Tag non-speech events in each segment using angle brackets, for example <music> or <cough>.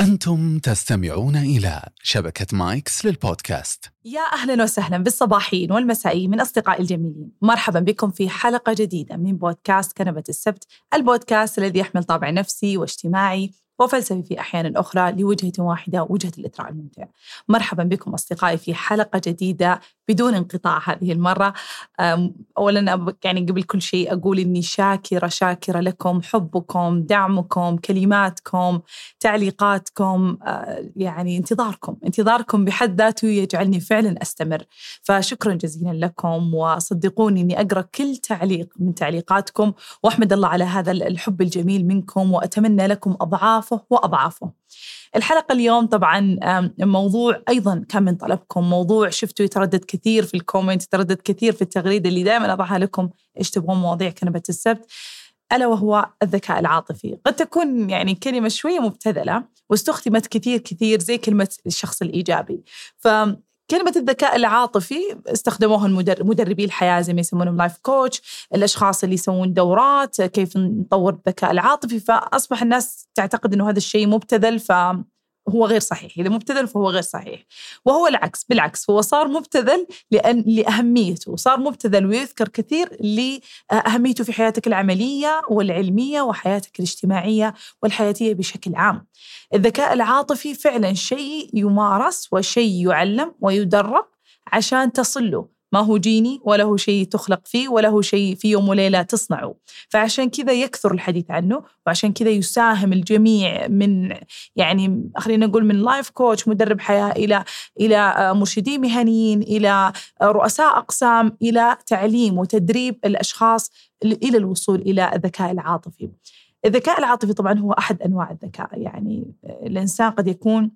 أنتم تستمعون إلى شبكة مايكس للبودكاست. يا أهلا وسهلا بالصباحيين والمسائيين من أصدقائي الجميلين. مرحبا بكم في حلقة جديدة من بودكاست كنبة السبت البودكاست الذي يحمل طابع نفسي واجتماعي وفلسفي في أحيان أخرى لوجهة واحدة وجهة الإثراء الممتع. مرحبا بكم أصدقائي في حلقة جديدة بدون انقطاع هذه المرة. أولا يعني قبل كل شيء أقول إني شاكرة شاكرة لكم حبكم دعمكم كلماتكم تعليقاتكم يعني انتظاركم. انتظاركم بحد ذاته يجعلني فعلا أستمر. فشكرا جزيلا لكم وصدقوني إني أقرأ كل تعليق من تعليقاتكم وأحمد الله على هذا الحب الجميل منكم وأتمنى لكم أضعافه وأضعافه. الحلقة اليوم طبعا موضوع أيضا كان من طلبكم موضوع شفتوا يتردد كثير في الكومنت يتردد كثير في التغريدة اللي دائما أضعها لكم إيش تبغون مواضيع كنبة السبت ألا وهو الذكاء العاطفي. قد تكون يعني كلمة شوية مبتذلة واستخدمت كثير كثير زي كلمة الشخص الإيجابي. كلمة الذكاء العاطفي استخدموها مدربي الحياة زي ما يسمونهم لايف كوتش الأشخاص اللي يسوون دورات كيف نطور الذكاء العاطفي فأصبح الناس تعتقد أنه هذا الشيء مبتذل ف هو غير صحيح إذا مبتذل فهو غير صحيح. وهو العكس بالعكس هو صار مبتذل لأن لأهميته صار مبتذل ويذكر كثير لأهميته في حياتك العملية والعلمية وحياتك الاجتماعية والحياتية بشكل عام. الذكاء العاطفي فعلا شيء يمارس وشيء يعلم ويدرب عشان تصل له ما هو جيني ولا هو شيء تخلق فيه ولا هو شيء في يوم وليلة تصنعه. فعشان كذا يكثر الحديث عنه وعشان كذا يساهم الجميع من يعني خلينا نقول من لايف كوتش مدرب حياة إلى إلى مرشدين مهنيين إلى رؤساء أقسام إلى تعليم وتدريب الأشخاص إلى الوصول إلى الذكاء العاطفي. الذكاء العاطفي طبعا هو أحد أنواع الذكاء يعني الإنسان قد يكون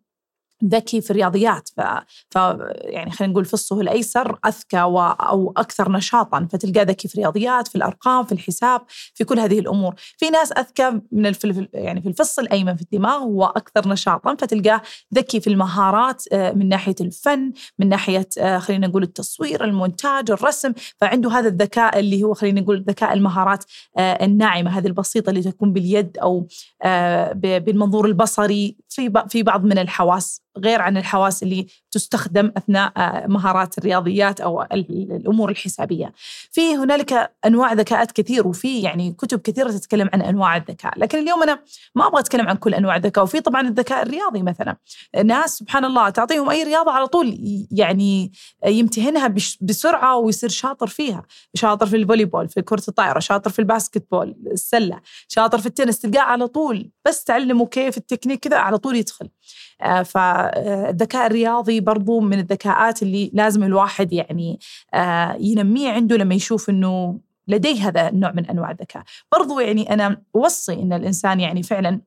ذكي في الرياضيات. ف... ف يعني خلينا نقول فصه الأيسر أذكى و... أو أكثر نشاطا. فتلقاه ذكي في الرياضيات في الأرقام في الحساب في كل هذه الأمور. في ناس أذكى من الف... يعني في الفص الأيمن في الدماغ وأكثر نشاطا. فتلقاه ذكي في المهارات آه، من ناحية الفن من ناحية آه، خلينا نقول التصوير المونتاج الرسم. فعنده هذا الذكاء اللي هو خلينا نقول ذكاء المهارات آه، الناعمة هذه البسيطة اللي تكون باليد أو بالمنظور البصري. في في بعض من الحواس غير عن الحواس اللي تستخدم أثناء آه، مهارات الرياضيات أو الأمور الحسابية. في هنالك أنواع ذكاءات كثير وفي يعني كتب كثيرة تتكلم عن أنواع الذكاء، لكن اليوم أنا ما أبغى أتكلم عن كل أنواع الذكاء وفي طبعا الذكاء الرياضي مثلا. ناس سبحان الله تعطيهم أي رياضة على طول يعني يمتهنها بسرعة ويصير شاطر فيها، شاطر في ال volleyball، في كرة الطائرة، شاطر في ال basketball، السلة، شاطر في التنس تلقاه على طول بس تعلمه كيف التكنيك كذا على طول يدخل. آه، فالذكاء الرياضي برضو من الذكاءات اللي لازم الواحد يعني آه، ينميه عنده لما يشوف إنه لديه هذا النوع من أنواع الذكاء برضو يعني أنا أوصي إن الإنسان يعني فعلا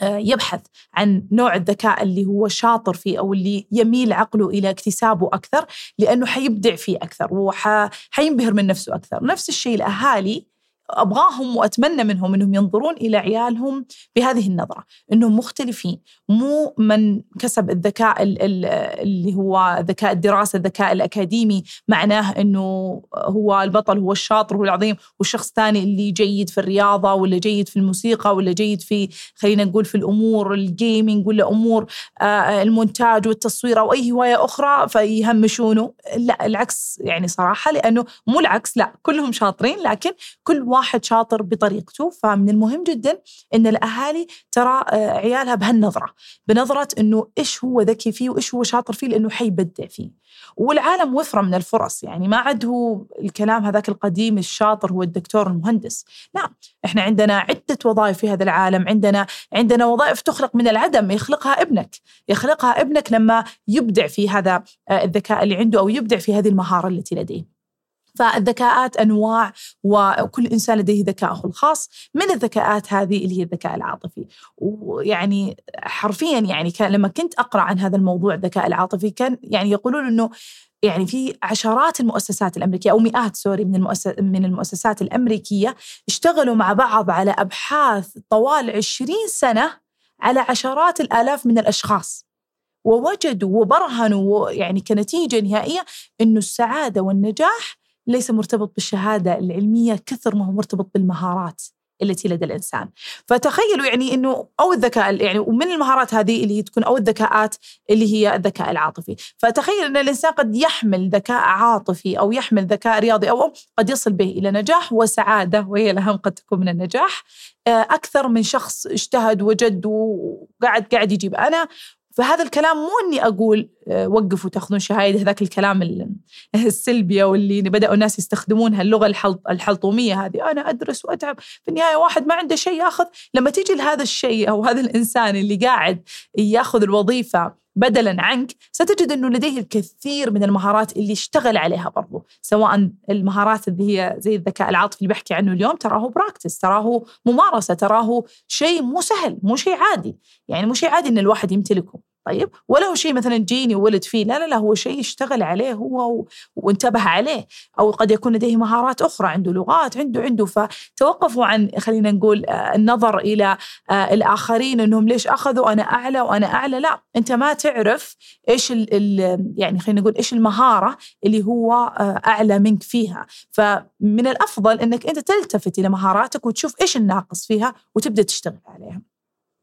آه، يبحث عن نوع الذكاء اللي هو شاطر فيه أو اللي يميل عقله إلى اكتسابه أكثر لأنه حيبدع فيه أكثر وحينبهر من نفسه أكثر، نفس الشيء الأهالي أبغاهم وأتمنى منهم إنهم ينظرون إلى عيالهم بهذه النظرة إنهم مختلفين مو من كسب الذكاء اللي هو ذكاء الدراسة الذكاء الأكاديمي معناه إنه هو البطل هو الشاطر هو العظيم والشخص الثاني اللي جيد في الرياضة ولا جيد في الموسيقى ولا جيد في خلينا نقول في الأمور الجيمنج ولا أمور آه، المونتاج والتصوير أو أي هواية أخرى فيهمشونه. لا العكس يعني صراحة لأنه مو العكس لا كلهم شاطرين لكن كل واحد شاطر بطريقته. فمن المهم جدا إن الأهالي ترى آه، عيالها بهالنظرة بنظرة إنه إيش هو ذكي فيه وإيش هو شاطر فيه لأنه حيبدع فيه. والعالم وفرة من الفرص يعني ما عاد هو الكلام هذاك القديم الشاطر هو الدكتور المهندس. لا إحنا عندنا عدة وظائف في هذا العالم عندنا عندنا وظائف تخلق من العدم يخلقها ابنك. يخلقها ابنك لما يبدع في هذا آه، الذكاء اللي عنده أو يبدع في هذه المهارة التي لديه. فالذكاءات أنواع وكل إنسان لديه ذكائه الخاص. من الذكاءات هذه اللي هي الذكاء العاطفي؟ ويعني حرفيا يعني كان لما كنت أقرأ عن هذا الموضوع الذكاء العاطفي كان يعني يقولون إنه يعني في عشرات المؤسسات الأمريكية أو مئات سوري من المؤسسات من المؤسسات الأمريكية اشتغلوا مع بعض على أبحاث طوال 20 سنة على عشرات الآلاف من الأشخاص. ووجدوا وبرهنوا يعني كنتيجة نهائية إنه السعادة والنجاح ليس مرتبط بالشهادة العلمية كثر ما هو مرتبط بالمهارات التي لدى الإنسان. فتخيلوا يعني إنه أو الذكاء يعني ومن المهارات هذه اللي هي تكون أو الذكاءات اللي هي الذكاء العاطفي. فتخيل إن الإنسان قد يحمل ذكاء عاطفي أو يحمل ذكاء رياضي أو قد يصل به إلى نجاح وسعادة <laughs> وهي الاهم قد تكون من النجاح آه، أكثر من شخص اجتهد وجد وقاعد قاعد يجيب أنا فهذا الكلام مو إني أقول آه، وقفوا تأخذون شهاده هذاك الكلام <laughs> السلبي أو اللي بدأوا الناس يستخدمونها اللغة الحلطومية هذه. أنا أدرس وأتعب. في النهاية واحد ما عنده شيء ياخذ. لما تيجي لهذا الشيء أو هذا الإنسان اللي قاعد ياخذ الوظيفة بدلا عنك ستجد إنه لديه الكثير من المهارات اللي اشتغل عليها برضو. سواء المهارات اللي هي زي الذكاء العاطفي اللي بحكي عنه اليوم تراه براكتس تراه ممارسة تراه شيء مو سهل مو شيء عادي. يعني مو شيء عادي إن الواحد يمتلكه. طيب؟ ولا هو شيء مثلا جيني وولد فيه لا لا لا هو شيء اشتغل عليه هو وانتبه عليه. أو قد يكون لديه مهارات أخرى عنده لغات عنده عنده. فتوقفوا عن خلينا نقول آه، النظر إلى آه، الآخرين إنهم ليش أخذوا أنا أعلى وأنا أعلى؟ لا أنت ما تعرف إيش ال ال يعني خلينا نقول إيش المهارة اللي هو آه، أعلى منك فيها. فمن الأفضل إنك أنت تلتفت إلى مهاراتك وتشوف إيش الناقص فيها وتبدأ تشتغل عليها.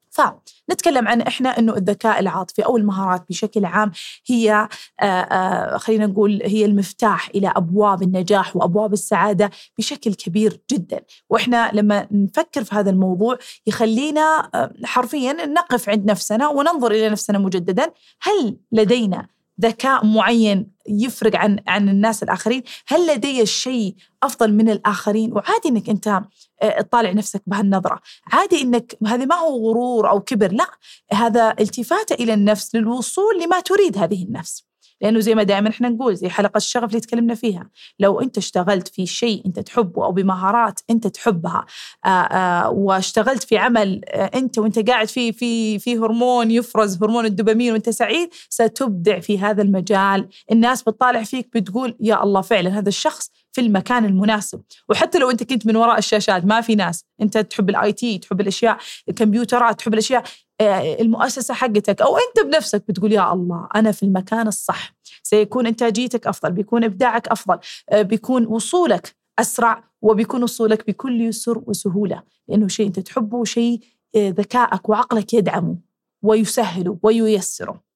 فنتكلم عن إحنا إنه الذكاء العاطفي أو المهارات بشكل عام هي آه، آه، خلينا نقول هي المفتاح إلى أبواب النجاح وأبواب السعادة بشكل كبير جدا، وإحنا لما نفكر في هذا الموضوع يخلينا آه، حرفيا نقف عند نفسنا وننظر إلى نفسنا مجددا، هل لدينا ذكاء معين يفرق عن عن الناس الآخرين؟ هل لدي شيء أفضل من الآخرين؟ وعادي إنك أنت آه، تطالع نفسك بهالنظرة، عادي إنك هذا ما هو غرور أو كبر، لا هذا التفاته إلى النفس للوصول لما تريد هذه النفس. لأنه زي ما دائما إحنا نقول زي حلقة الشغف اللي تكلمنا فيها. لو أنت اشتغلت في شيء أنت تحبه أو بمهارات أنت تحبها آه، آه، واشتغلت في عمل آه، أنت وأنت قاعد فيه في في هرمون يفرز هرمون الدوبامين وأنت سعيد ستبدع في هذا المجال. الناس بتطالع فيك بتقول يا الله فعلا هذا الشخص في المكان المناسب. وحتى لو أنت كنت من وراء الشاشات ما في ناس. أنت تحب ال IT تحب الأشياء الكمبيوترات تحب الأشياء. المؤسسة حقتك أو أنت بنفسك بتقول يا الله أنا في المكان الصح. سيكون إنتاجيتك أفضل بيكون إبداعك أفضل آه، بيكون وصولك أسرع وبيكون وصولك بكل يسر وسهولة. لأنه شيء أنت تحبه وشيء آه، ذكائك وعقلك يدعمه ويسهله وييسره.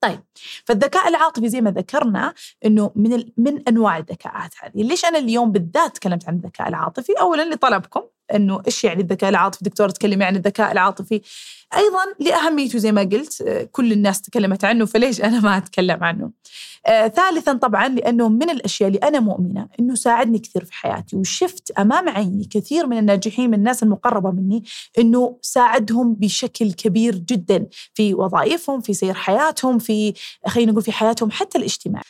طيب فالذكاء العاطفي زي ما ذكرنا إنه من من أنواع الذكاءات هذه، ليش أنا اليوم بالذات تكلمت عن الذكاء العاطفي؟ اولا لطلبكم. إنه إيش يعني الذكاء العاطفي؟ دكتورة تكلمي عن الذكاء العاطفي. أيضا لأهميته زي ما قلت آه، كل الناس تكلمت عنه فليش أنا ما أتكلم عنه؟ آه ثالثا طبعا لأنه من الأشياء اللي أنا مؤمنة إنه ساعدني كثير في حياتي وشفت أمام عيني كثير من الناجحين من الناس المقربة مني إنه ساعدهم بشكل كبير جدا في وظائفهم في سير حياتهم في خلينا نقول في حياتهم حتى الاجتماعية.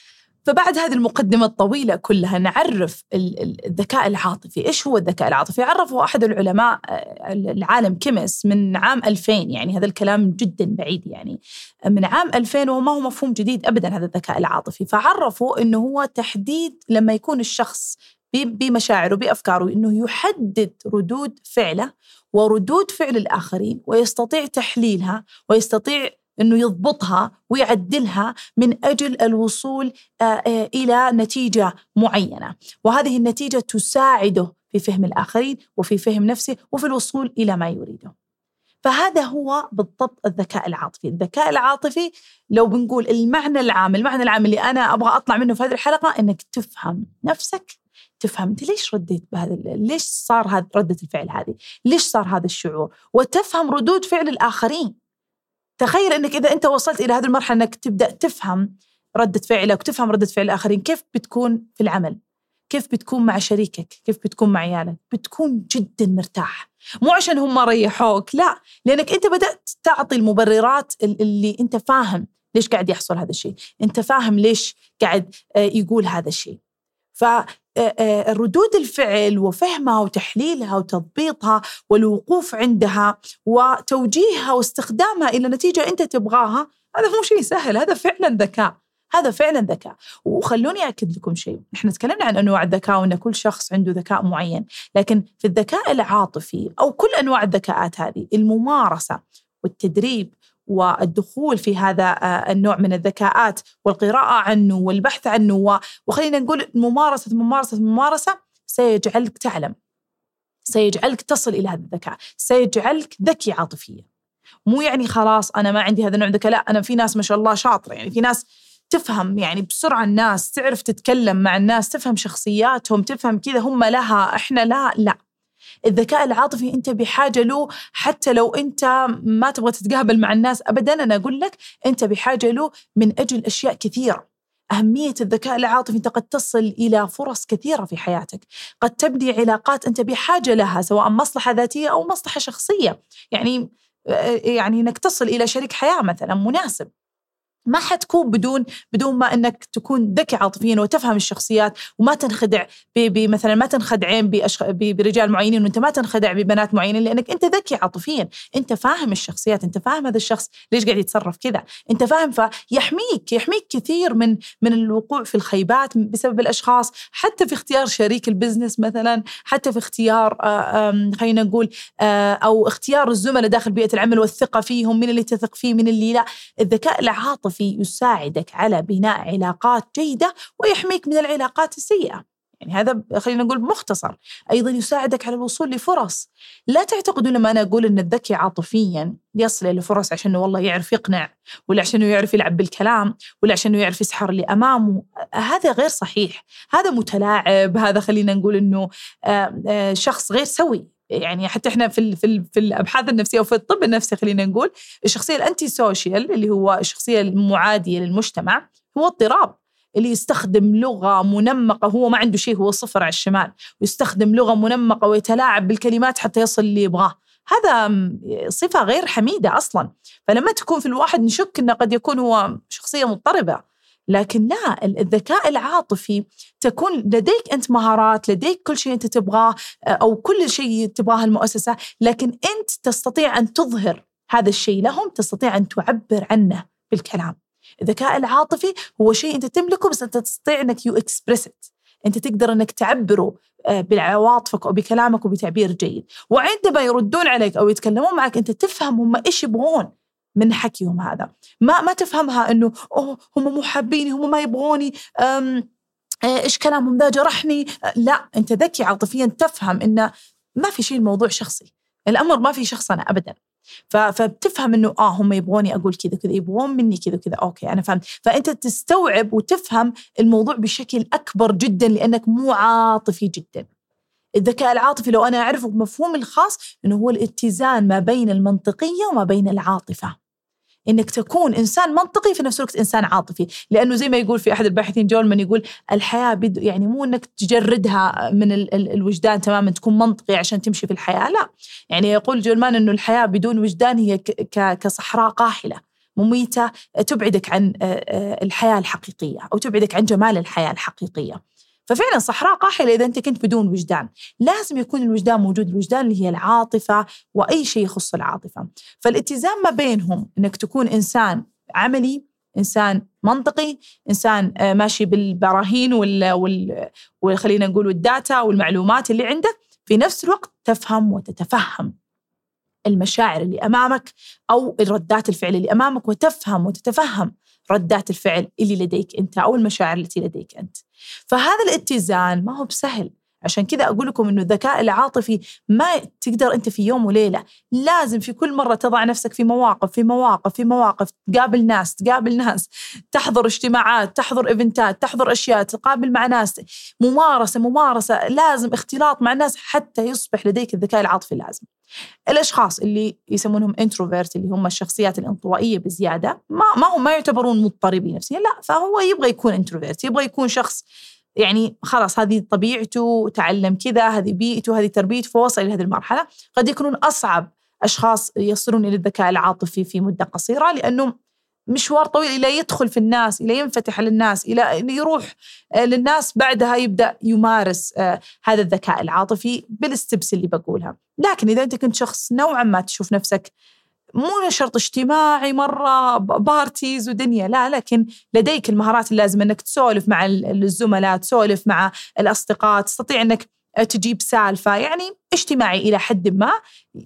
فبعد هذه المقدمة الطويلة كلها نعرف الذكاء العاطفي. إيش هو الذكاء العاطفي؟ عرفه أحد العلماء آه، العالم كيمس من عام 2000 يعني هذا الكلام جدا بعيد يعني. من عام 2000 وما هو مفهوم جديد أبدا هذا الذكاء العاطفي. فعرفوا أنه هو تحديد لما يكون الشخص بمشاعره بأفكاره أنه يحدد ردود فعله وردود فعل الآخرين ويستطيع تحليلها ويستطيع إنه يضبطها ويعدلها من أجل الوصول آه، آه، إلى نتيجة معينة، وهذه النتيجة تساعده في فهم الآخرين وفي فهم نفسه وفي الوصول إلى ما يريده. فهذا هو بالضبط الذكاء العاطفي، الذكاء العاطفي لو بنقول المعنى العام، المعنى العام اللي أنا أبغى أطلع منه في هذه الحلقة إنك تفهم نفسك تفهم أنت ليش رديت بهذا ليش صار هذا ردة الفعل هذه؟ ليش صار هذا الشعور؟ وتفهم ردود فعل الآخرين. تخيل إنك إذا أنت وصلت إلى هذه المرحلة إنك تبدأ تفهم ردة فعلك وتفهم ردة فعل الآخرين كيف بتكون في العمل؟ كيف بتكون مع شريكك؟ كيف بتكون مع عيالك؟ بتكون جدا مرتاح. مو عشان هم ريحوك لا لأنك أنت بدأت تعطي المبررات اللي أنت فاهم ليش قاعد يحصل هذا الشيء. أنت فاهم ليش قاعد آه، يقول هذا الشيء. فردود الفعل وفهمها وتحليلها وتضبيطها والوقوف عندها وتوجيهها واستخدامها إلى نتيجة أنت تبغاها هذا مو شيء سهل هذا فعلا ذكاء هذا فعلا ذكاء. وخلوني اكد لكم شيء إحنا تكلمنا عن أنواع الذكاء وإن كل شخص عنده ذكاء معين لكن في الذكاء العاطفي أو كل أنواع الذكاءات هذه الممارسة والتدريب والدخول في هذا آه، النوع من الذكاءات والقراءة عنه والبحث عنه وخلينا نقول ممارسة ممارسة ممارسة سيجعلك تعلم. سيجعلك تصل إلى هذا الذكاء. سيجعلك ذكي عاطفيا. مو يعني خلاص أنا ما عندي هذا النوع ذكاء لا أنا في ناس ما شاء الله شاطرة. يعني في ناس تفهم يعني بسرعة الناس تعرف تتكلم مع الناس تفهم شخصياتهم تفهم كذا هم لها إحنا لا لا. الذكاء العاطفي أنت بحاجة له حتى لو أنت ما تبغى تتقابل مع الناس ابدا. أنا أقول لك أنت بحاجة له من أجل أشياء كثيرة. أهمية الذكاء العاطفي أنت قد تصل إلى فرص كثيرة في حياتك. قد تبني علاقات أنت بحاجة لها سواء مصلحة ذاتية أو مصلحة شخصية. يعني يعني إنك تصل إلى شريك حياة مثلا مناسب. ما حتكون بدون بدون ما إنك تكون ذكي عاطفيا وتفهم الشخصيات وما تنخدع مثلا ما تنخدعين برجال معينين وأنت ما تنخدع ببنات معينين لأنك أنت ذكي عاطفيا، أنت فاهم الشخصيات، أنت فاهم هذا الشخص ليش قاعد يتصرف كذا، أنت فاهم فيحميك يحميك كثير من من الوقوع في الخيبات بسبب الأشخاص، حتى في اختيار شريك البزنس مثلا، حتى في اختيار آه، خلينا نقول آه، أو اختيار الزملاء داخل بيئة العمل والثقة فيهم، من اللي تثق فيه، من اللي لا، الذكاء العاطفي العاطفي يساعدك على بناء علاقات جيدة ويحميك من العلاقات السيئة. يعني هذا خلينا نقول مختصر أيضا يساعدك على الوصول لفرص. لا تعتقدوا لما أنا أقول أن الذكي عاطفيا يصل إلى فرص عشان والله يعرف يقنع ولا عشان يعرف يلعب بالكلام ولا عشان يعرف يسحر اللي أمامه. هذا غير صحيح. هذا متلاعب. هذا خلينا نقول أنه شخص غير سوي. يعني حتى إحنا في في في الأبحاث النفسية وفي الطب النفسي خلينا نقول الشخصية ال antisocial اللي هو الشخصية المعادية للمجتمع هو اضطراب اللي يستخدم لغة منمقة هو ما عنده شيء هو صفر على الشمال ويستخدم لغة منمقة ويتلاعب بالكلمات حتى يصل اللي يبغاه. هذا صفة غير حميدة أصلا. فلما تكون في الواحد نشك إنه قد يكون هو شخصية مضطربة لكن لا الذكاء العاطفي تكون لديك أنت مهارات لديك كل شيء أنت تبغاه أو كل شيء تبغاه المؤسسة لكن أنت تستطيع أن تظهر هذا الشيء لهم تستطيع أن تعبر عنه بالكلام. الذكاء العاطفي هو شيء أنت تملكه بس أنت تستطيع أنك you express أنت تقدر أنك تعبره آه، بعواطفك أو بكلامك وبتعبير جيد. وعندما يردون عليك أو يتكلمون معك أنت تفهم هم إيش يبغون. من حكيهم هذا. ما ما تفهمها إنه أوه هم مو حابيني هم ما يبغوني آه، إيش كلامهم ذا جرحني. لا أنت ذكي عاطفيا تفهم انه ما في شيء الموضوع شخصي. الأمر ما في شخص أنا ابدا. فبتفهم إنه آه هم يبغوني أقول كذا كذا يبغون مني كذا كذا أوكي أنا فهمت. فأنت تستوعب وتفهم الموضوع بشكل أكبر جدا لأنك مو عاطفي جدا. الذكاء العاطفي لو أنا أعرفه بمفهوم الخاص إنه هو الاتزان ما بين المنطقية وما بين العاطفة. إنك تكون إنسان منطقي في نفس الوقت إنسان عاطفي. لأنه زي ما يقول في أحد الباحثين جولمان يقول الحياة بد يعني مو إنك تجردها من ال ال الوجدان تماما تكون منطقي عشان تمشي في الحياة لا. يعني يقول جولمان إنه الحياة بدون وجدان هي كصحراء قاحلة مميتة تبعدك عن الحياة الحقيقية أو تبعدك عن جمال الحياة الحقيقية. ففعلا صحراء قاحلة إذا أنت كنت بدون وجدان. لازم يكون الوجدان موجود. الوجدان اللي هي العاطفة وأي شيء يخص العاطفة. فالاتزان ما بينهم أنك تكون إنسان عملي إنسان منطقي إنسان آه، ماشي بالبراهين وال, وال... خلينا نقول الداتا والمعلومات اللي عندك في نفس الوقت تفهم وتتفهم المشاعر اللي أمامك أو ردات الفعل اللي أمامك وتفهم وتتفهم ردات الفعل اللي لديك أنت أو المشاعر التي لديك أنت. فهذا الاتزان ما هو بسهل عشان كذا أقول لكم إنه الذكاء العاطفي ما تقدر أنت في يوم وليلة. لازم في كل مرة تضع نفسك في مواقف في مواقف في مواقف. تقابل ناس تقابل ناس. تحضر اجتماعات تحضر إيفنتات تحضر أشياء تقابل مع ناس. ممارسة ممارسة. لازم اختلاط مع الناس حتى يصبح لديك الذكاء العاطفي اللازم الأشخاص اللي يسمونهم introvert اللي هم الشخصيات الانطوائية بزيادة ما ما هم ما يعتبرون مضطربين نفسيا لا. فهو يبغى يكون introvert يبغى يكون شخص يعني خلاص هذه طبيعته تعلم كذا هذه بيئته هذه تربيته فوصل إلى هذه المرحلة. قد يكونون أصعب أشخاص يصلون إلى الذكاء العاطفي في مدة قصيرة لأنه مشوار طويل إلى يدخل في الناس إلى ينفتح للناس إلى يروح آه، للناس بعدها يبدأ يمارس آه، هذا الذكاء العاطفي بالستبس اللي بقولها. لكن إذا أنت كنت شخص نوعا ما تشوف نفسك مو شرط اجتماعي مرة بارتيز ودنيا لا لكن لديك المهارات اللازمة أنك تسولف مع الزملاء تسولف مع الأصدقاء تستطيع أنك تجيب سالفة يعني اجتماعي إلى حد ما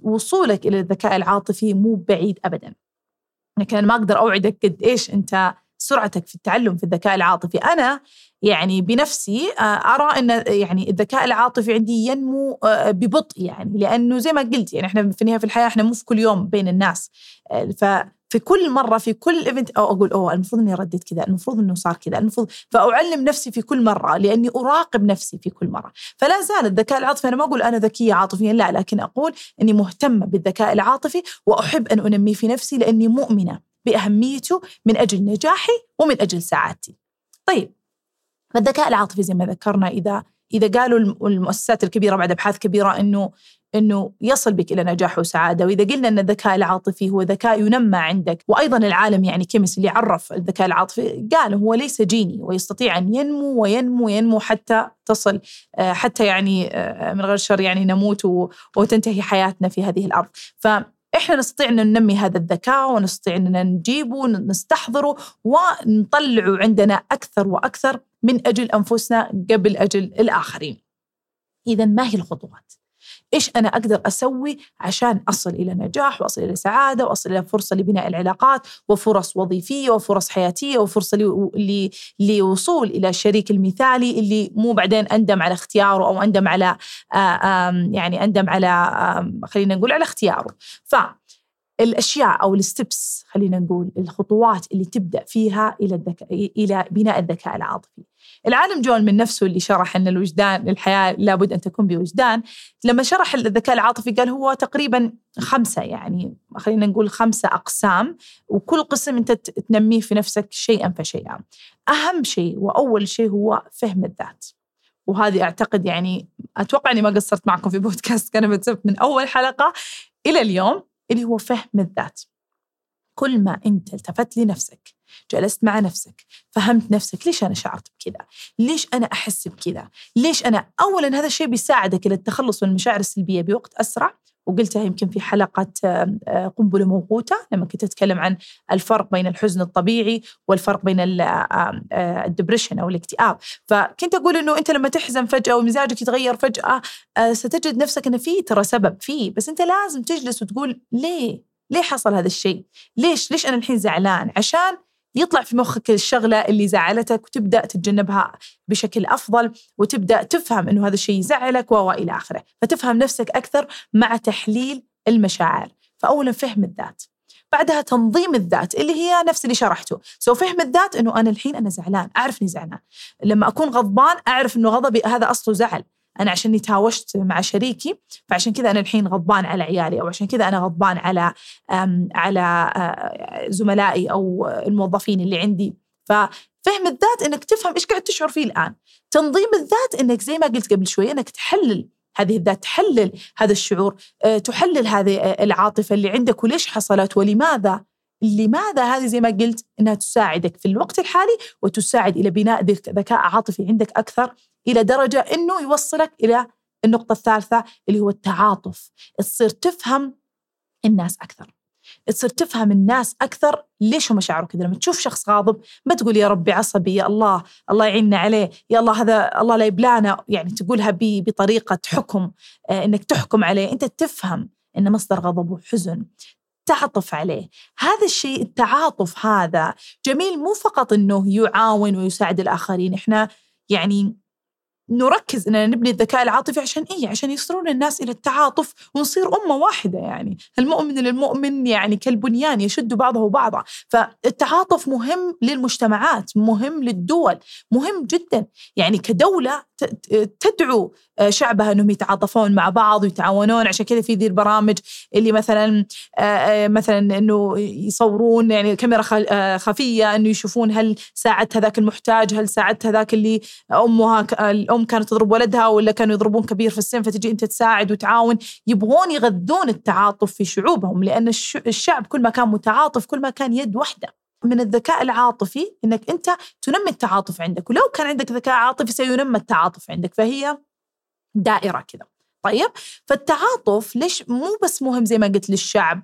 وصولك إلى الذكاء العاطفي مو بعيد أبدا. لكن أنا ما أقدر أوعدك قد إيش أنت سرعتك في التعلم في الذكاء العاطفي. أنا يعني بنفسي آه، أرى أن يعني الذكاء العاطفي عندي ينمو آه، ببطء يعني لأنه زي ما قلت يعني إحنا في النهاية في الحياة إحنا مو في كل يوم بين الناس. ف في كل مرة في كل ايفنت أو أقول أوه المفروض إني رديت كذا المفروض إنه صار كذا المفروض فأعلم نفسي في كل مرة لأني أراقب نفسي في كل مرة. فلا زال الذكاء العاطفي أنا ما أقول أنا ذكية عاطفيا لا لكن أقول إني مهتمة بالذكاء العاطفي وأحب أن انميه في نفسي لأني مؤمنة. بأهميته من أجل نجاحي ومن أجل سعادتي. طيب فالذكاء العاطفي زي ما ذكرنا إذا إذا قالوا المؤسسات الكبيرة بعد أبحاث كبيرة إنه إنه يصل بك إلى نجاح وسعادة وإذا قلنا إن الذكاء العاطفي هو ذكاء ينمى عندك وأيضا العالم يعني كيمس اللي عرف الذكاء العاطفي قال هو ليس جيني ويستطيع أن ينمو وينمو وينمو حتى تصل آه، حتى يعني آه، من غير شر يعني نموت وتنتهي حياتنا في هذه الأرض. ف إحنا نستطيع أن ننمي هذا الذكاء ونستطيع أن نجيبه نستحضره ونطلعه عندنا أكثر وأكثر من أجل أنفسنا قبل أجل الآخرين. اذا ما هي الخطوات؟ إيش أنا أقدر أسوي عشان أصل إلى نجاح وأصل إلى سعادة وأصل إلى فرصة لبناء العلاقات وفرص وظيفية وفرص حياتية وفرصة لوصول إلى الشريك المثالي اللي مو بعدين أندم على اختياره أو أندم على يعني أندم على خلينا نقول على اختياره ف الأشياء أو الستبس خلينا نقول الخطوات اللي تبدأ فيها إلى الذكاء إلى بناء الذكاء العاطفي. العالم جول من نفسه اللي شرح إن الوجدان الحياة لابد أن تكون بوجدان، لما شرح الذكاء العاطفي قال هو تقريبا خمسة يعني خلينا نقول خمسة أقسام وكل قسم أنت تنميه في نفسك شيئا فشيئا. أهم شيء وأول شيء هو فهم الذات. وهذه أعتقد يعني أتوقع إني ما قصرت معكم في <laughs> بودكاست كنبه من أول حلقة إلى اليوم اللي هو فهم الذات كل ما أنت التفت لنفسك جلست مع نفسك فهمت نفسك ليش أنا شعرت بكذا؟ ليش أنا أحس بكذا؟ ليش أنا اولا هذا الشيء بيساعدك إلى التخلص من المشاعر السلبية بوقت أسرع؟ وقلتها يمكن في حلقة آه، قنبلة موقوتة لما كنت أتكلم عن الفرق بين الحزن الطبيعي والفرق بين الدبريشن أو الاكتئاب. فكنت أقول أنه أنت لما تحزن فجأة ومزاجك يتغير فجأة آه، ستجد نفسك أنه في ترى سبب فيه بس أنت لازم تجلس وتقول ليه؟ ليه حصل هذا الشيء؟ ليش؟ ليش أنا الحين زعلان؟ عشان يطلع في مخك الشغلة اللي زعلتك وتبدأ تتجنبها بشكل أفضل وتبدأ تفهم أنه هذا الشيء يزعلك وإلى آخره. فتفهم نفسك أكثر مع تحليل المشاعر. فأولا فهم الذات. بعدها تنظيم الذات اللي هي نفس اللي شرحته. سو فهم الذات إنه أنا الحين أنا زعلان. اعرف اني زعلان. لما أكون غضبان أعرف إنه غضبي هذا أصله زعل. أنا عشان تهاوشت مع شريكي فعشان كذا أنا الحين غضبان على عيالي أو عشان كذا أنا غضبان على على زملائي أو الموظفين اللي عندي. ففهم الذات إنك تفهم إيش قاعد تشعر فيه الآن. تنظيم الذات إنك زي ما قلت قبل شوي إنك تحلل هذه الذات تحلل هذا الشعور تحلل هذه العاطفة اللي عندك وليش حصلت ولماذا لماذا هذه زي ما قلت إنها تساعدك في الوقت الحالي وتساعد إلى بناء ذكاء عاطفي عندك أكثر. إلى درجة إنه يوصلك إلى النقطة الثالثة اللي هو التعاطف. تصير تفهم الناس أكثر. تصير تفهم الناس أكثر ليش شعروا كذا. لما تشوف شخص غاضب ما تقول يا ربي عصبي يا الله الله يعيننا عليه يا الله هذا الله لا يبلانا. يعني تقولها بطريقة حكم آه، إنك تحكم عليه. أنت تفهم إن مصدر غضبه حزن تعطف عليه. هذا الشيء التعاطف هذا جميل مو فقط إنه يعاون ويساعد الآخرين. إحنا يعني نركز إننا نبني الذكاء العاطفي عشان إيه؟ عشان يصلون الناس إلى التعاطف ونصير أمة واحدة يعني، المؤمن للمؤمن يعني كالبنيان يشد بعضه بعضا، فالتعاطف مهم للمجتمعات، مهم للدول، مهم جدا، يعني كدولة تدعو آه، شعبها إنهم يتعاطفون مع بعض ويتعاونون. عشان كذا في ذي البرامج اللي مثلا آه، آه، مثلا إنه يصورون يعني كاميرا خفية إنه يشوفون هل ساعدت هذاك المحتاج هل ساعدت هذاك اللي أمها الام كانت تضرب ولدها ولا كانوا يضربون كبير في السن فتجي أنت تساعد وتعاون. يبغون يغذون التعاطف في شعوبهم لأن الشعب كل ما كان متعاطف كل ما كان يد واحدة من الذكاء العاطفي إنك أنت تنمي التعاطف عندك. ولو كان عندك ذكاء عاطفي سينمى التعاطف عندك فهي دائرة كذا. طيب فالتعاطف ليش مو بس مهم زي ما قلت للشعب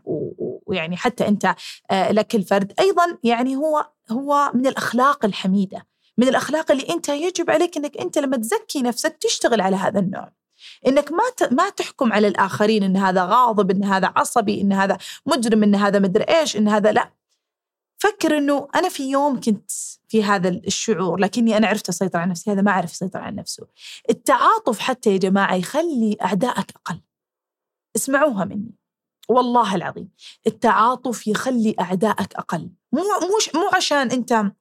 ويعني حتى أنت آه، لك الفرد. أيضا يعني هو هو من الأخلاق الحميدة. من الأخلاق اللي أنت يجب عليك إنك أنت لما تزكي نفسك تشتغل على هذا النوع. إنك ما ما تحكم على الآخرين إن هذا غاضب إن هذا عصبي إن هذا مجرم إن هذا مدري إيش إن هذا لا. فكر إنه أنا في يوم كنت في هذا الشعور لكني أنا عرفت اسيطر على نفسي هذا ما عرف يسيطر على نفسه. التعاطف حتى يا جماعة يخلي اعدائك أقل. اسمعوها مني. والله العظيم. التعاطف يخلي اعدائك أقل. مو مو مو عشان أنت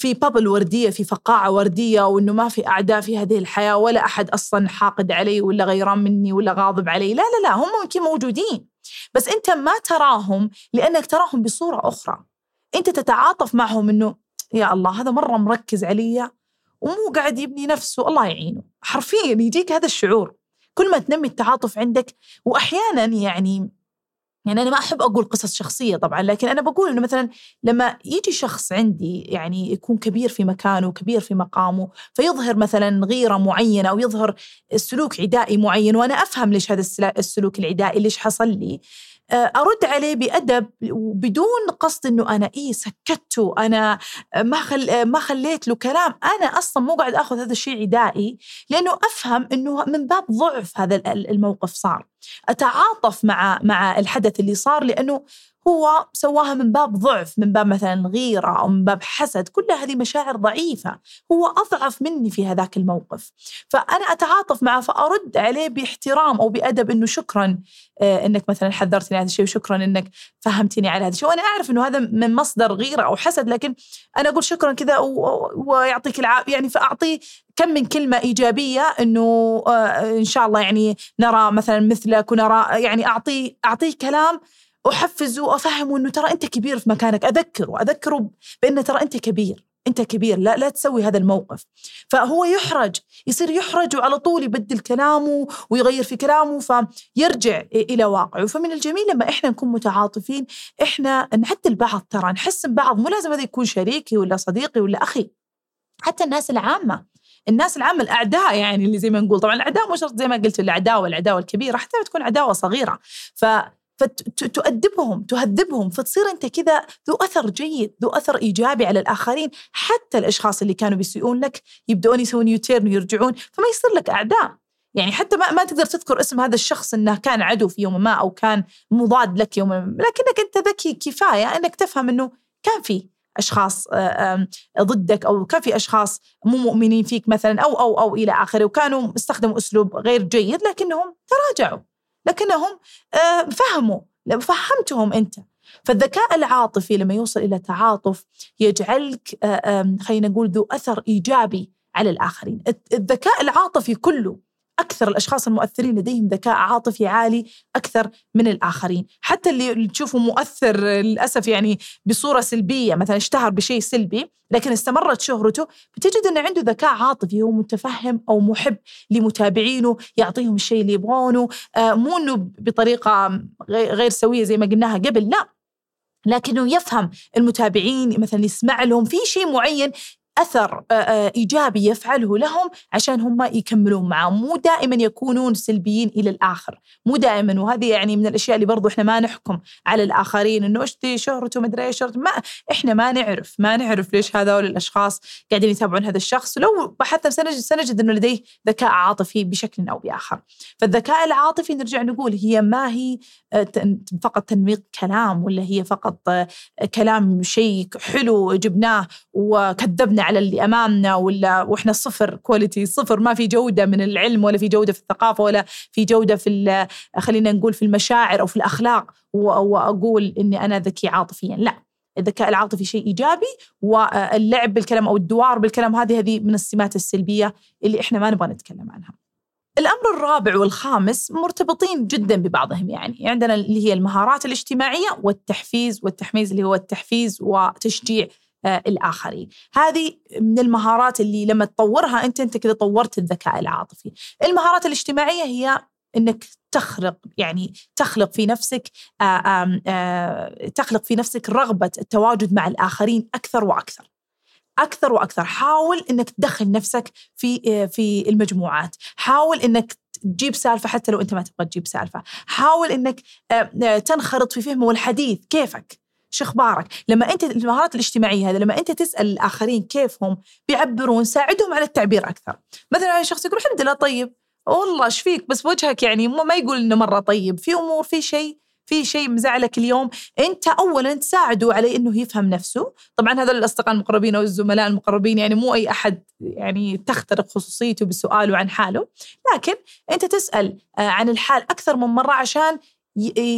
في بابل وردية في فقاعة وردية وإنه ما في أعداء في هذه الحياة ولا أحد أصلا حاقد علي ولا غيران مني ولا غاضب علي. لا لا لا هم ممكن موجودين. بس أنت ما تراهم لأنك تراهم بصورة أخرى. أنت تتعاطف معهم إنه يا الله هذا مرة مركز علي ومو قاعد يبني نفسه. الله يعينه. حرفيا يجيك هذا الشعور. كل ما تنمي التعاطف عندك واحيانا يعني يعني أنا ما أحب أقول قصص شخصية طبعا لكن أنا بقول إنه مثلا لما يجي شخص عندي يعني يكون كبير في مكانه كبير في مقامه فيظهر مثلا غيرة معينة أو يظهر سلوك عدائي معين وأنا أفهم ليش هذا السلوك العدائي ليش حصل لي آه، أرد عليه بأدب وبدون قصد إنه أنا إيه سكته أنا ما خل ما خليت له كلام أنا أصلا مو قاعد آخذ هذا الشيء عدائي لأنه أفهم إنه من باب ضعف هذا الموقف صار. أتعاطف مع مع الحدث اللي صار لأنه هو سواها من باب ضعف من باب مثلا غيرة أو من باب حسد كل هذه مشاعر ضعيفة. هو أضعف مني في هذاك الموقف. فأنا أتعاطف معه فأرد عليه باحترام أو بأدب أنه شكرا آه، أنك مثلا حذرتني هذا الشيء وشكرا أنك فهمتني على هذا الشيء. وأنا أعرف أنه هذا من مصدر غيرة أو حسد لكن أنا أقول شكرا كذا ويعطيك العافية يعني فأعطيه كم من كلمة إيجابية إنه آه، إن شاء الله يعني نرى مثلا مثلك ونرى يعني أعطيه أعطيه كلام أحفزه وأفهمه إنه ترى أنت كبير في مكانك. أذكره أذكره بأنه ترى أنت كبير أنت كبير. لا لا تسوي هذا الموقف. فهو يحرج يصير يحرج وعلى طول يبدل كلامه ويغير في كلامه فيرجع إلى واقعه. فمن الجميل لما إحنا نكون متعاطفين إحنا نعدل بعض ترى نحسن بعض. مو لازم هذا يكون شريكي ولا صديقي ولا أخي. حتى الناس العامة الناس العامة الأعداء يعني اللي زي ما نقول. طبعا الأعداء مو شرط زي ما قلت العداوة العداوة الكبيرة حتى تكون عداوة صغيرة. ف فتؤدبهم تهذبهم فتصير أنت كذا ذو أثر جيد ذو أثر إيجابي على الآخرين حتى الأشخاص اللي كانوا بيسيئون لك يبدؤون يسوون U-turn ويرجعون فما يصير لك أعداء. يعني حتى ما, ما تقدر تذكر اسم هذا الشخص إنه كان عدو في يوم ما أو كان مضاد لك يوم ما لكنك أنت ذكي كفاية إنك تفهم إنه كان في أشخاص ضدك أو كان في أشخاص مو مؤمنين فيك مثلا أو أو أو إلى آخره وكانوا استخدموا أسلوب غير جيد لكنهم تراجعوا. لكنهم آه، فهموا فهمتهم أنت. فالذكاء العاطفي لما يوصل إلى تعاطف يجعلك آه، خلينا نقول ذو أثر إيجابي على الآخرين. الذكاء العاطفي كله أكثر الأشخاص المؤثرين لديهم ذكاء عاطفي عالي أكثر من الآخرين. حتى اللي تشوفه مؤثر للأسف يعني بصورة سلبية مثلا اشتهر بشيء سلبي لكن استمرت شهرته بتجد أنه عنده ذكاء عاطفي هو متفهم أو محب لمتابعينه يعطيهم الشيء اللي يبغونه. آه مو أنه بطريقة غير سوية زي ما قلناها قبل لا. لكنه يفهم المتابعين مثلا يسمع لهم في شيء معين أثر إيجابي يفعله لهم عشان هم يكملون معه. مو دائما يكونون سلبيين إلى الآخر. مو دائما وهذه يعني من الأشياء اللي برضو إحنا ما نحكم على الآخرين إنه إيش دي شهرته مدري إيش ما إحنا ما نعرف ما نعرف ليش هذول الأشخاص قاعدين يتابعون هذا الشخص. لو بحثنا سنجد سنجد إنه لديه ذكاء عاطفي بشكل أو بآخر. فالذكاء العاطفي نرجع نقول هي ما هي فقط تنميق كلام ولا هي فقط كلام شيء حلو جبناه وكذبنا على اللي أمامنا ولا وإحنا صفر كواليتي صفر ما في جودة من العلم ولا في جودة في الثقافة ولا في جودة في خلينا نقول في المشاعر أو في الأخلاق. وأقول إني أنا ذكي عاطفيا. لا الذكاء العاطفي شيء إيجابي واللعب بالكلام أو الدوار بالكلام هذه هذه من السمات السلبية اللي إحنا ما نبغى نتكلم عنها. الأمر الرابع والخامس مرتبطين جدا ببعضهم يعني. عندنا اللي هي المهارات الاجتماعية والتحفيز والتحميز اللي هو التحفيز وتشجيع الآخرين. هذه من المهارات اللي لما تطورها أنت أنت كذا طورت الذكاء العاطفي. المهارات الاجتماعية هي إنك تخلق يعني تخلق في نفسك آآ آه، آآ تخلق في نفسك رغبة التواجد مع الآخرين أكثر وأكثر. أكثر وأكثر، حاول إنك تدخل نفسك في آه، في المجموعات، حاول إنك تجيب سالفة حتى لو أنت ما تبغى تجيب سالفة، حاول إنك تنخرط في فهم والحديث كيفك. شو أخبارك؟ لما أنت المهارات الاجتماعية هذه لما أنت تسأل الآخرين كيف هم بيعبرون ساعدهم على التعبير أكثر. مثلا شخص يقول الحمد لله طيب. والله إيش فيك؟ بس وجهك يعني ما يقول إنه مرة طيب. في أمور في شيء في شيء مزعلك اليوم. أنت اولا تساعده على إنه يفهم نفسه. طبعا هذا الأصدقاء المقربين أو الزملاء المقربين يعني مو أي أحد يعني تخترق خصوصيته بسؤاله عن حاله. لكن أنت تسأل آه، عن الحال أكثر من مرة عشان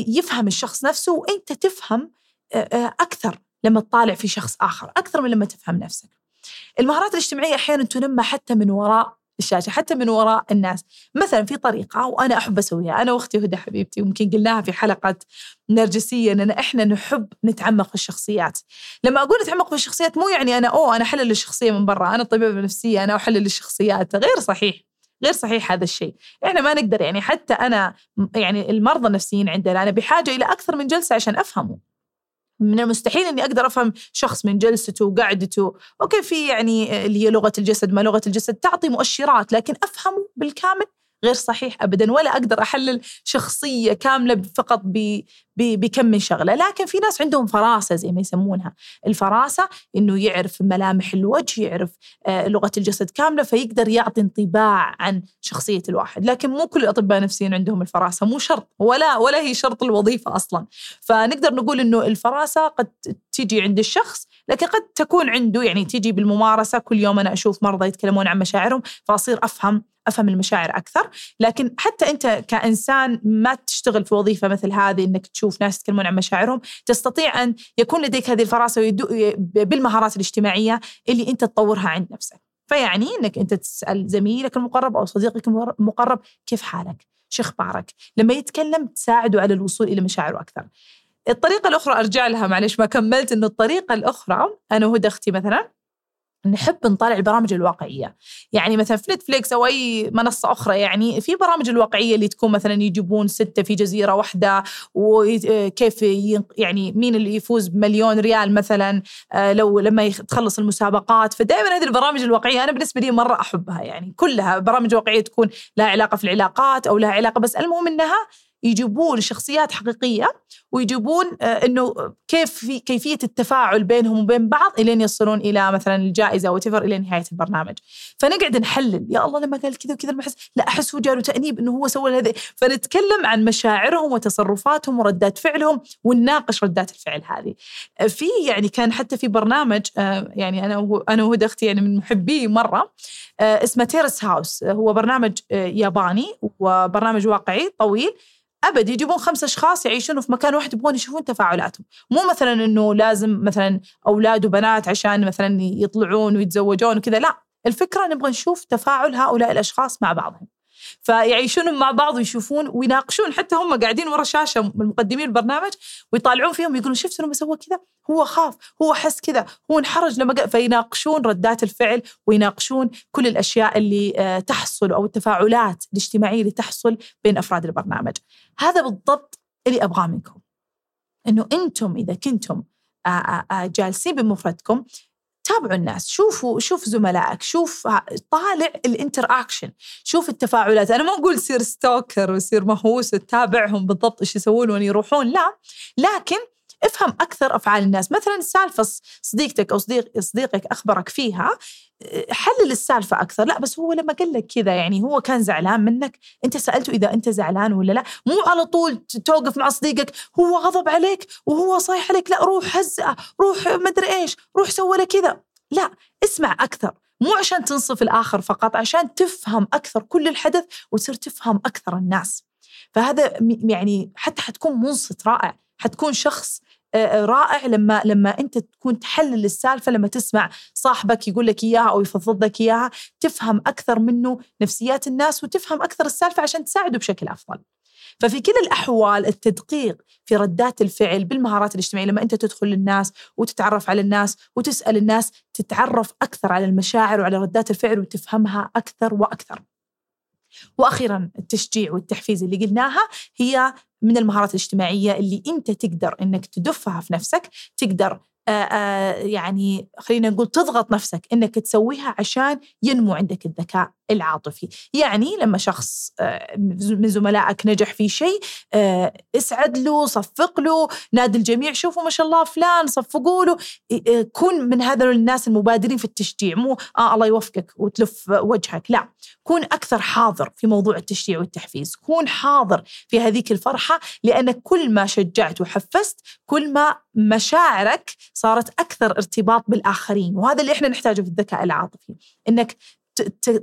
يفهم الشخص نفسه وأنت تفهم أكثر لما تطالع في شخص آخر أكثر من لما تفهم نفسك. المهارات الاجتماعية أحيانا تنمى حتى من وراء الشاشة حتى من وراء الناس. مثلا في طريقة وأنا أحب أسويها أنا وأختي هدى حبيبتي يمكن قلناها في حلقة نرجسية اننا إحنا نحب نتعمق في الشخصيات. لما أقول نتعمق في الشخصيات مو يعني أنا أوه أنا أحلل الشخصية من برا أنا طبيبه نفسيه أنا أحلل الشخصيات. غير صحيح غير صحيح هذا الشيء. إحنا ما نقدر يعني حتى أنا يعني المرضى النفسيين عندنا أنا بحاجة إلى أكثر من جلسة عشان أفهمه. من المستحيل إني أقدر أفهم شخص من جلسته وقعدته، أوكي في يعني اللي هي لغة الجسد ما لغة الجسد تعطي مؤشرات لكن أفهمه بالكامل غير صحيح ابدا ولا أقدر أحلل شخصية كاملة فقط بكم من شغلة، لكن في ناس عندهم فراسة زي ما يسمونها، الفراسة إنه يعرف ملامح الوجه، يعرف آه، لغة الجسد كاملة فيقدر يعطي انطباع عن شخصية الواحد، لكن مو كل الأطباء النفسيين عندهم الفراسة، مو شرط. ولا ولا هي شرط الوظيفة أصلا، فنقدر نقول إنه الفراسة قد تجي عند الشخص لكن قد تكون عنده يعني تيجي بالممارسة. كل يوم أنا أشوف مرضى يتكلمون عن مشاعرهم فأصير أفهم أفهم المشاعر أكثر. لكن حتى أنت كإنسان ما تشتغل في وظيفة مثل هذه إنك تشوف ناس يتكلمون عن مشاعرهم تستطيع أن يكون لديك هذه الفراسة بالمهارات الاجتماعية اللي أنت تطورها عند نفسك فيعني إنك أنت تسأل زميلك المقرب أو صديقك المقرب كيف حالك؟ شو أخبارك؟ لما يتكلم تساعده على الوصول إلى مشاعره أكثر. الطريقة الأخرى أرجع لها معلش ما كملت إنه الطريقة الأخرى أنا وهدى أختي مثلا نحب نطالع البرامج الواقعية. يعني مثلا في نتفليكس أو أي منصة أخرى يعني في برامج الواقعية اللي تكون مثلا يجيبون ستة في جزيرة واحدة وكيف يعني مين اللي يفوز بمليون ريال مثلا آه، لو لما تخلص المسابقات. فدائما هذه البرامج الواقعية أنا بالنسبة لي مرة أحبها يعني. كلها برامج واقعية تكون لها علاقة في العلاقات أو لها علاقة بس المهم إنها يجيبون شخصيات حقيقية ويجيبون آه، إنه كيف في كيفية التفاعل بينهم وبين بعض إلين يصلون إلى مثلا الجائزة أو إلى نهاية البرنامج. فنقعد نحلل يا الله لما قال كذا وكذا المحس لا أحس جاله تأنيب إنه هو سوى هذا. فنتكلم عن مشاعرهم وتصرفاتهم وردات فعلهم ونناقش ردات الفعل هذه. آه، في يعني كان حتى في برنامج آه، يعني أنا أنا وهدى أختي يعني من محبيه مرة اسمه تيرس هاوس هو برنامج ياباني وبرنامج واقعي طويل. أبد يجيبون خمس أشخاص يعيشون في مكان واحد يبغون يشوفون تفاعلاتهم. مو مثلا إنه لازم مثلا أولاد وبنات عشان مثلا يطلعون ويتزوجون وكذا لا. الفكرة نبغى نشوف تفاعل هؤلاء الأشخاص مع بعضهم. فيعيشون مع بعض ويشوفون ويناقشون حتى هم قاعدين ورا شاشة من مقدمين البرنامج ويطالعون فيهم يقولون شفت لما سوى كذا؟ هو خاف هو حس كذا هو انحرج لما قال فيناقشون ردات الفعل ويناقشون كل الأشياء اللي آه، تحصل أو التفاعلات الاجتماعية اللي تحصل بين أفراد البرنامج. هذا بالضبط اللي أبغاه منكم. إنه أنتم إذا كنتم آه، آه، جالسين بمفردكم تابعوا الناس شوفوا شوف زملائك شوف طالع ال interaction شوف التفاعلات. أنا ما أقول سير stalker وسير مهووس وتتابعهم بالضبط إيش يسوون وين يروحون لا. لكن افهم أكثر أفعال الناس. مثلا السالفه صديقتك أو صديق صديقك أخبرك فيها حلل السالفة أكثر. لا بس هو لما قال لك كذا يعني هو كان زعلان منك؟ أنت سألته إذا أنت زعلان ولا لا؟ مو على طول توقف مع صديقك هو غضب عليك وهو صايح عليك. لا روح هزأه روح مدري إيش روح سوى له كذا. لا اسمع أكثر. مو عشان تنصف الآخر فقط عشان تفهم أكثر كل الحدث وتصير تفهم أكثر الناس. فهذا يعني حتى حتكون منصت رائع حتكون شخص رائع لما لما أنت تكون تحلل السالفة لما تسمع صاحبك يقول لك إياها أو يفضض لك إياها تفهم أكثر منه نفسيات الناس وتفهم أكثر السالفة عشان تساعده بشكل أفضل. ففي كل الأحوال التدقيق في ردات الفعل بالمهارات الاجتماعية لما أنت تدخل للناس وتتعرف على الناس وتسأل الناس تتعرف أكثر على المشاعر وعلى ردات الفعل وتفهمها أكثر وأكثر. وأخيرا التشجيع والتحفيز اللي قلناها هي من المهارات الاجتماعية اللي أنت تقدر إنك تدفها في نفسك، تقدر يعني خلينا نقول تضغط نفسك إنك تسويها عشان ينمو عندك الذكاء العاطفي. يعني لما شخص من زملائك نجح في شيء اسعد له صفق له نادي الجميع شوفوا ما شاء الله فلان صفقوا له كون من هذا الناس المبادرين في التشجيع مو آه الله يوفقك وتلف وجهك لا. كون أكثر حاضر في موضوع التشجيع والتحفيز كون حاضر في هذيك الفرحة لأنك كل ما شجعت وحفزت كل ما مشاعرك صارت أكثر ارتباط بالآخرين وهذا اللي إحنا نحتاجه في الذكاء العاطفي إنك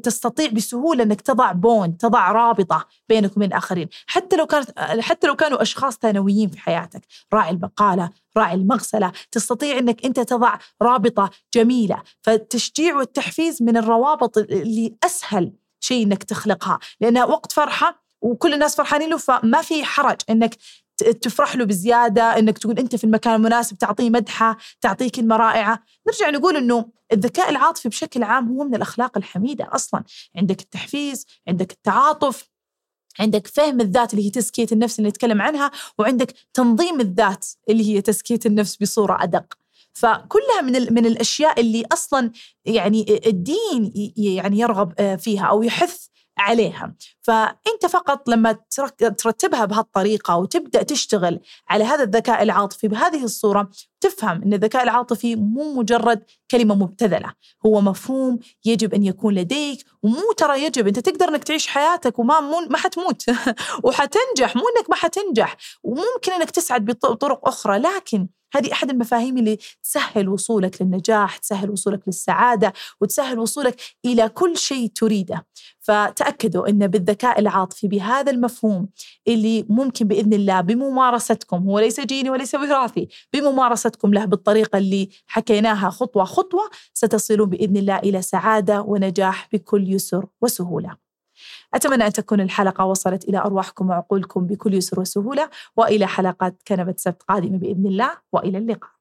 تستطيع بسهولة إنك تضع بون تضع رابطة بينك وبين الآخرين حتى لو كانت حتى لو كانوا أشخاص ثانويين في حياتك راعي البقالة راعي المغسلة تستطيع إنك أنت تضع رابطة جميلة فالتشجيع والتحفيز من الروابط اللي أسهل شيء إنك تخلقها لأنها وقت فرحة وكل الناس فرحانين له فما في حرج إنك تفرح له بزيادة إنك تقول أنت في المكان المناسب تعطيه مدحة تعطيه كلمه رائعة. نرجع نقول إنه الذكاء العاطفي بشكل عام هو من الأخلاق الحميدة أصلا. عندك التحفيز عندك التعاطف عندك فهم الذات اللي هي تزكية النفس اللي نتكلم عنها وعندك تنظيم الذات اللي هي تزكية النفس بصورة أدق. فكلها من من الأشياء اللي أصلا يعني الدين يعني يرغب فيها أو يحث عليها. فأنت فقط لما ترتبها بهالطريقة وتبدأ تشتغل على هذا الذكاء العاطفي بهذه الصورة تفهم أن الذكاء العاطفي مو مجرد كلمة مبتذلة. هو مفهوم يجب أن يكون لديك ومو ترى يجب أنت تقدر أنك تعيش حياتك وما ما حتموت. <laughs> وحتنجح مو أنك ما حتنجح. وممكن أنك تسعد بطرق أخرى لكن هذه أحد المفاهيم اللي تسهل وصولك للنجاح تسهل وصولك للسعادة وتسهل وصولك إلى كل شيء تريده. فتأكدوا أن بالذكاء العاطفي بهذا المفهوم اللي ممكن بإذن الله بممارستكم هو ليس جيني وليس وراثي بممارستكم له بالطريقة اللي حكيناها خطوة خطوة ستصلون بإذن الله إلى سعادة ونجاح بكل يسر وسهولة. أتمنى أن تكون الحلقة وصلت إلى أرواحكم وعقولكم بكل يسر وسهولة وإلى حلقات كنبة سبت قادمة بإذن الله وإلى اللقاء.